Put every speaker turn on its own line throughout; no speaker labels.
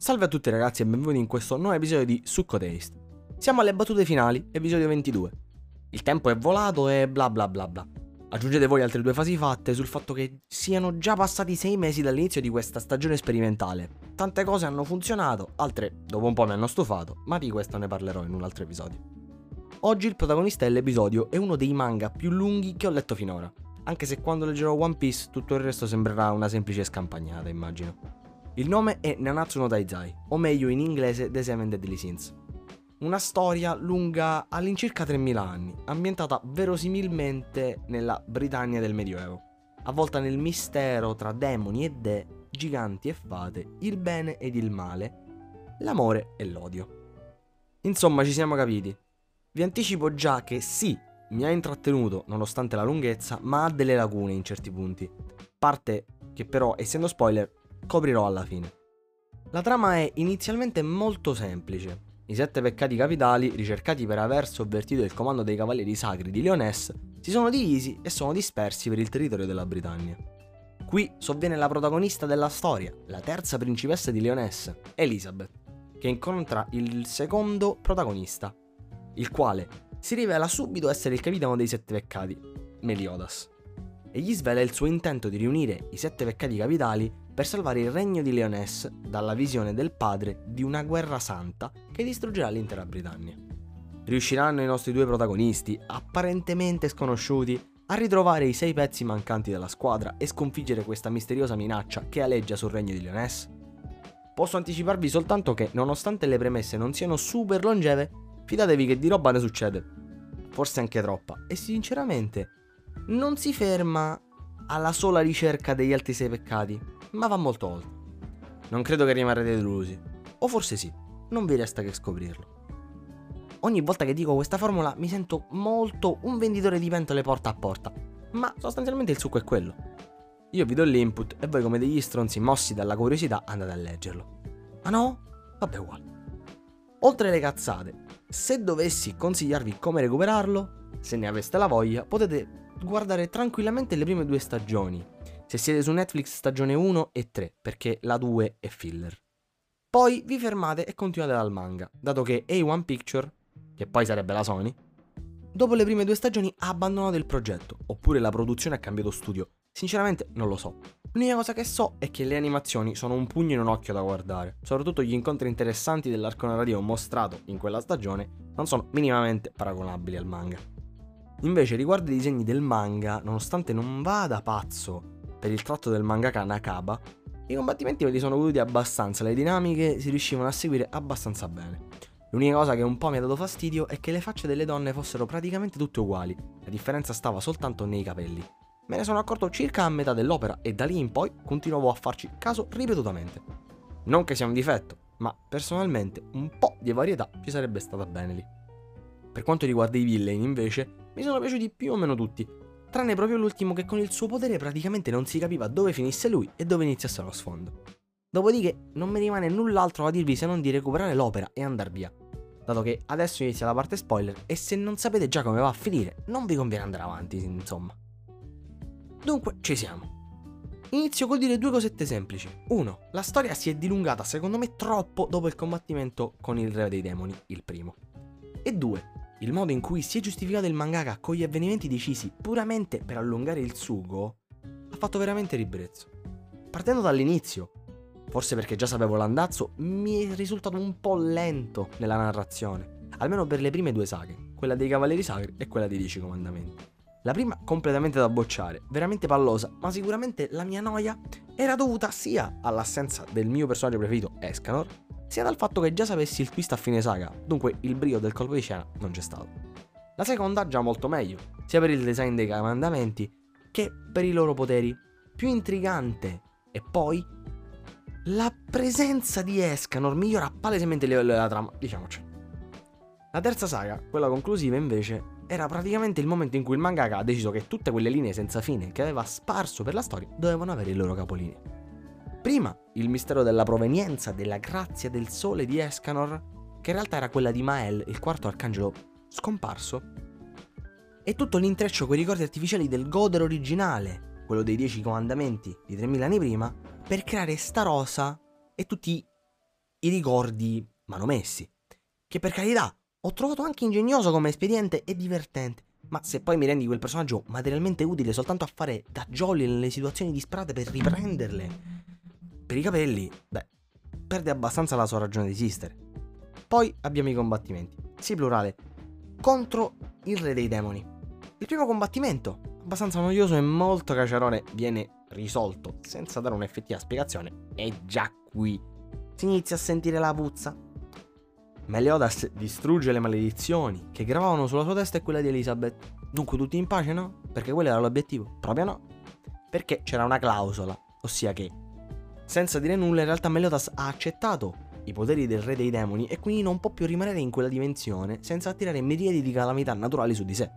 Salve a tutti ragazzi e benvenuti in questo nuovo episodio di Succo Taste. Siamo alle battute finali, episodio 22. Il tempo è volato e bla bla bla bla. Aggiungete voi altre due fasi fatte sul fatto che siano già passati sei mesi dall'inizio di questa stagione sperimentale. Tante cose hanno funzionato, altre dopo un po' mi hanno stufato, ma di questo ne parlerò in un altro episodio. Oggi il protagonista dell'episodio è uno dei manga più lunghi che ho letto finora, anche se quando leggerò One Piece tutto il resto sembrerà una semplice scampagnata, immagino. Il nome è Nanatsu no Daizai, o meglio in inglese The Seven Deadly Sins. Una storia lunga all'incirca 3000 anni, ambientata verosimilmente nella Britannia del Medioevo, avvolta nel mistero tra demoni e dee, giganti e fate, il bene ed il male, l'amore e l'odio. Insomma, ci siamo capiti. Vi anticipo già che sì, mi ha intrattenuto nonostante la lunghezza, ma ha delle lacune in certi punti. Parte che però, essendo spoiler, coprirò alla fine. La trama è inizialmente molto semplice. I sette peccati capitali, ricercati per aver sovvertito il comando dei cavalieri sacri di Leoness, si sono divisi e sono dispersi per il territorio della Britannia. Qui sovviene la protagonista della storia, la terza principessa di Leoness, Elizabeth, che incontra il secondo protagonista, il quale si rivela subito essere il capitano dei sette peccati, Meliodas, e gli svela il suo intento di riunire i sette peccati capitali per salvare il regno di Leoness dalla visione del padre di una guerra santa che distruggerà l'intera Britannia. Riusciranno i nostri due protagonisti, apparentemente sconosciuti, a ritrovare i sei pezzi mancanti della squadra e sconfiggere questa misteriosa minaccia che aleggia sul regno di Leoness? Posso anticiparvi soltanto che, nonostante le premesse non siano super longeve, fidatevi che di roba ne succede. Forse anche troppa. E sinceramente, non si ferma alla sola ricerca degli altri sei peccati, ma va molto oltre. Non credo che rimarrete delusi. O forse sì, non vi resta che scoprirlo. Ogni volta che dico questa formula mi sento molto un venditore di pentole porta a porta, ma sostanzialmente il succo è quello. Io vi do l'input e voi come degli stronzi mossi dalla curiosità andate a leggerlo. Ah no? Vabbè uguale. Oltre alle cazzate, se dovessi consigliarvi come recuperarlo, se ne aveste la voglia, potete guardare tranquillamente le prime due stagioni se siete su Netflix stagione 1 e 3, perché la 2 è filler. Poi vi fermate e continuate dal manga, dato che A1 Picture, che poi sarebbe la Sony, dopo le prime due stagioni ha abbandonato il progetto, oppure la produzione ha cambiato studio. Sinceramente non lo so. L'unica cosa che so è che le animazioni sono un pugno in un occhio da guardare, soprattutto gli incontri interessanti dell'arco narrativo mostrato in quella stagione non sono minimamente paragonabili al manga. Invece riguardo i disegni del manga, nonostante non vada pazzo per il tratto del mangaka Nakaba, i combattimenti me li sono voluti abbastanza, le dinamiche si riuscivano a seguire abbastanza bene. L'unica cosa che un po' mi ha dato fastidio è che le facce delle donne fossero praticamente tutte uguali, la differenza stava soltanto nei capelli. Me ne sono accorto circa a metà dell'opera e da lì in poi continuavo a farci caso ripetutamente. Non che sia un difetto, ma personalmente un po' di varietà ci sarebbe stata bene lì. Per quanto riguarda i villain invece, mi sono piaciuti più o meno tutti, tranne proprio l'ultimo che con il suo potere praticamente non si capiva dove finisse lui e dove iniziasse lo sfondo. Dopodiché non mi rimane null'altro da dirvi se non di recuperare l'opera e andar via, dato che adesso inizia la parte spoiler e se non sapete già come va a finire non vi conviene andare avanti, insomma. Dunque, ci siamo. Inizio col dire due cosette semplici. 1. La storia si è dilungata secondo me troppo dopo il combattimento con il re dei demoni, il primo. E 2 il modo in cui si è giustificato il mangaka con gli avvenimenti decisi puramente per allungare il sugo ha fatto veramente ribrezzo. Partendo dall'inizio, forse perché già sapevo l'andazzo, mi è risultato un po' lento nella narrazione, almeno per le prime due saghe, quella dei Cavalieri Sacri e quella dei Dieci Comandamenti. La prima completamente da bocciare, veramente pallosa, ma sicuramente la mia noia era dovuta sia all'assenza del mio personaggio preferito Escanor, sia dal fatto che già sapessi il twist a fine saga, dunque il brio del colpo di scena non c'è stato. La seconda già molto meglio, sia per il design dei comandamenti che per i loro poteri, più intrigante e poi la presenza di Escanor migliora palesemente il livello della trama, diciamoci. La terza saga, quella conclusiva invece, era praticamente il momento in cui il mangaka ha deciso che tutte quelle linee senza fine che aveva sparso per la storia dovevano avere il loro capolinea. Prima il mistero della provenienza della grazia del sole di Escanor, che in realtà era quella di Mael, il quarto arcangelo scomparso, e tutto l'intreccio con i ricordi artificiali del Goder originale, quello dei Dieci Comandamenti di 3000 anni prima, per creare Starosa e tutti i ricordi manomessi. Che per carità ho trovato anche ingegnoso come espediente e divertente. Ma se poi mi rendi quel personaggio materialmente utile soltanto a fare da jolly nelle situazioni disperate per riprenderle per i capelli, beh, perde abbastanza la sua ragione di esistere. Poi abbiamo i combattimenti. Sì, plurale. Contro il re dei demoni. Il primo combattimento, abbastanza noioso e molto caciarone, viene risolto senza dare un'effettiva spiegazione. E già qui si inizia a sentire la puzza. Meliodas distrugge le maledizioni che gravavano sulla sua testa e quella di Elizabeth. Dunque tutti in pace, no? Perché quello era l'obiettivo? Proprio no. Perché c'era una clausola, ossia che, senza dire nulla, in realtà Meliodas ha accettato i poteri del re dei demoni e quindi non può più rimanere in quella dimensione senza attirare miriadi di calamità naturali su di sé.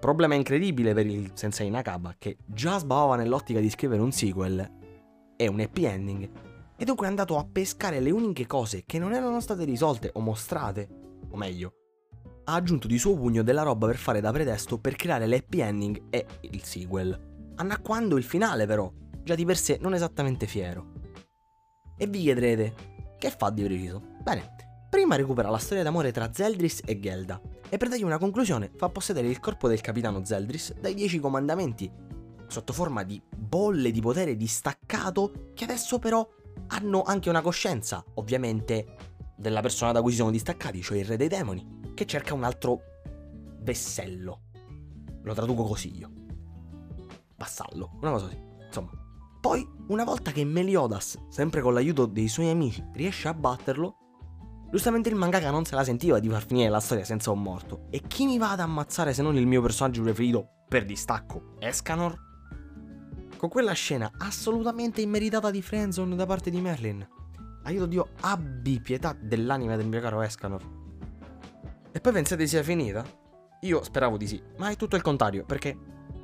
Problema incredibile per il sensei Nakaba che già sbavava nell'ottica di scrivere un sequel e un happy ending e dunque è andato a pescare le uniche cose che non erano state risolte o mostrate, o meglio, ha aggiunto di suo pugno della roba per fare da pretesto per creare l'happy ending e il sequel, annacquando il finale però, già di per sé non esattamente fiero. E vi chiederete, che fa di preciso? Bene, prima recupera la storia d'amore tra Zeldris e Gelda, e per dargli una conclusione fa possedere il corpo del capitano Zeldris dai dieci comandamenti, sotto forma di bolle di potere distaccato che adesso però hanno anche una coscienza, ovviamente, della persona da cui si sono distaccati, cioè il re dei demoni, che cerca un altro vessello. Lo traduco così io. Vassallo, una cosa così. Insomma. Poi, una volta che Meliodas, sempre con l'aiuto dei suoi amici, riesce a batterlo, giustamente il mangaka non se la sentiva di far finire la storia senza un morto. E chi mi va ad ammazzare se non il mio personaggio preferito per distacco? Escanor? con quella scena assolutamente immeritata di Friendzone da parte di Merlin. Aiuto Dio, abbi pietà dell'anima del mio caro Escanor. E poi pensate sia finita? Io speravo di sì, ma è tutto il contrario, perché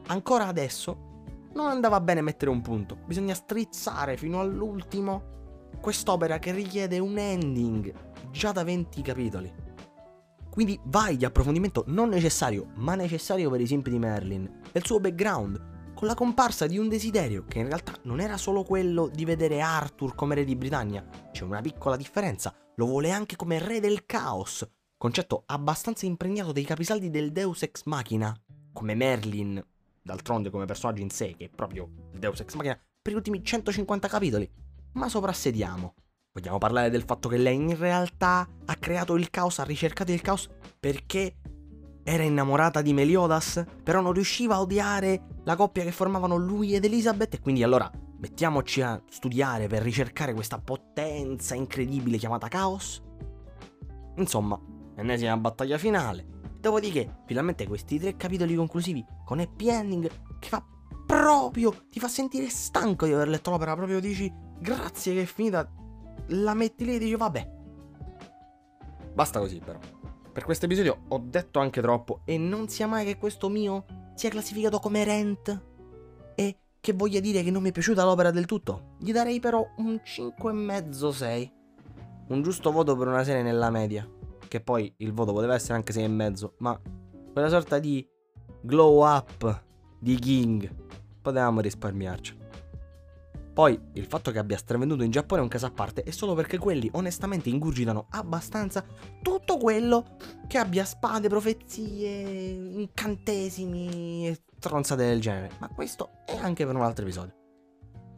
ancora adesso non andava bene mettere un punto. Bisogna strizzare fino all'ultimo quest'opera che richiede un ending già da 20 capitoli. Quindi vai di approfondimento non necessario, ma necessario per i simpi di Merlin, il suo background, con la comparsa di un desiderio che in realtà non era solo quello di vedere Arthur come re di Britannia, c'è una piccola differenza, lo vuole anche come re del caos, concetto abbastanza impregnato dei capisaldi del Deus Ex Machina, come Merlin, d'altronde come personaggio in sé, che è proprio il Deus Ex Machina, per gli ultimi 150 capitoli. Ma soprassediamo. Vogliamo parlare del fatto che lei in realtà ha creato il caos, ha ricercato il caos perché era innamorata di Meliodas, però non riusciva a odiare la coppia che formavano lui ed Elizabeth e quindi allora mettiamoci a studiare per ricercare questa potenza incredibile chiamata Caos. Insomma, ennesima battaglia finale. Dopodiché, finalmente questi tre capitoli conclusivi con happy ending che fa proprio, ti fa sentire stanco di aver letto l'opera, proprio dici grazie che è finita, la metti lì e dici vabbè. Basta così però. Per questo episodio ho detto anche troppo e non sia mai che questo mio sia classificato come rent e che voglia dire che non mi è piaciuta l'opera del tutto. Gli darei però un 5,5-6. Un giusto voto per una serie nella media. Che poi il voto poteva essere anche 6,5, ma quella sorta di glow up di King potevamo risparmiarci. Poi il fatto che abbia stravenduto in Giappone è un caso a parte è solo perché quelli onestamente ingurgitano abbastanza tutto quello che abbia spade, profezie, incantesimi e stronzate del genere. Ma questo è anche per un altro episodio.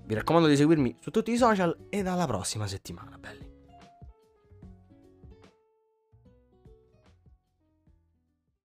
Vi raccomando di seguirmi su tutti i social e alla prossima settimana, belli.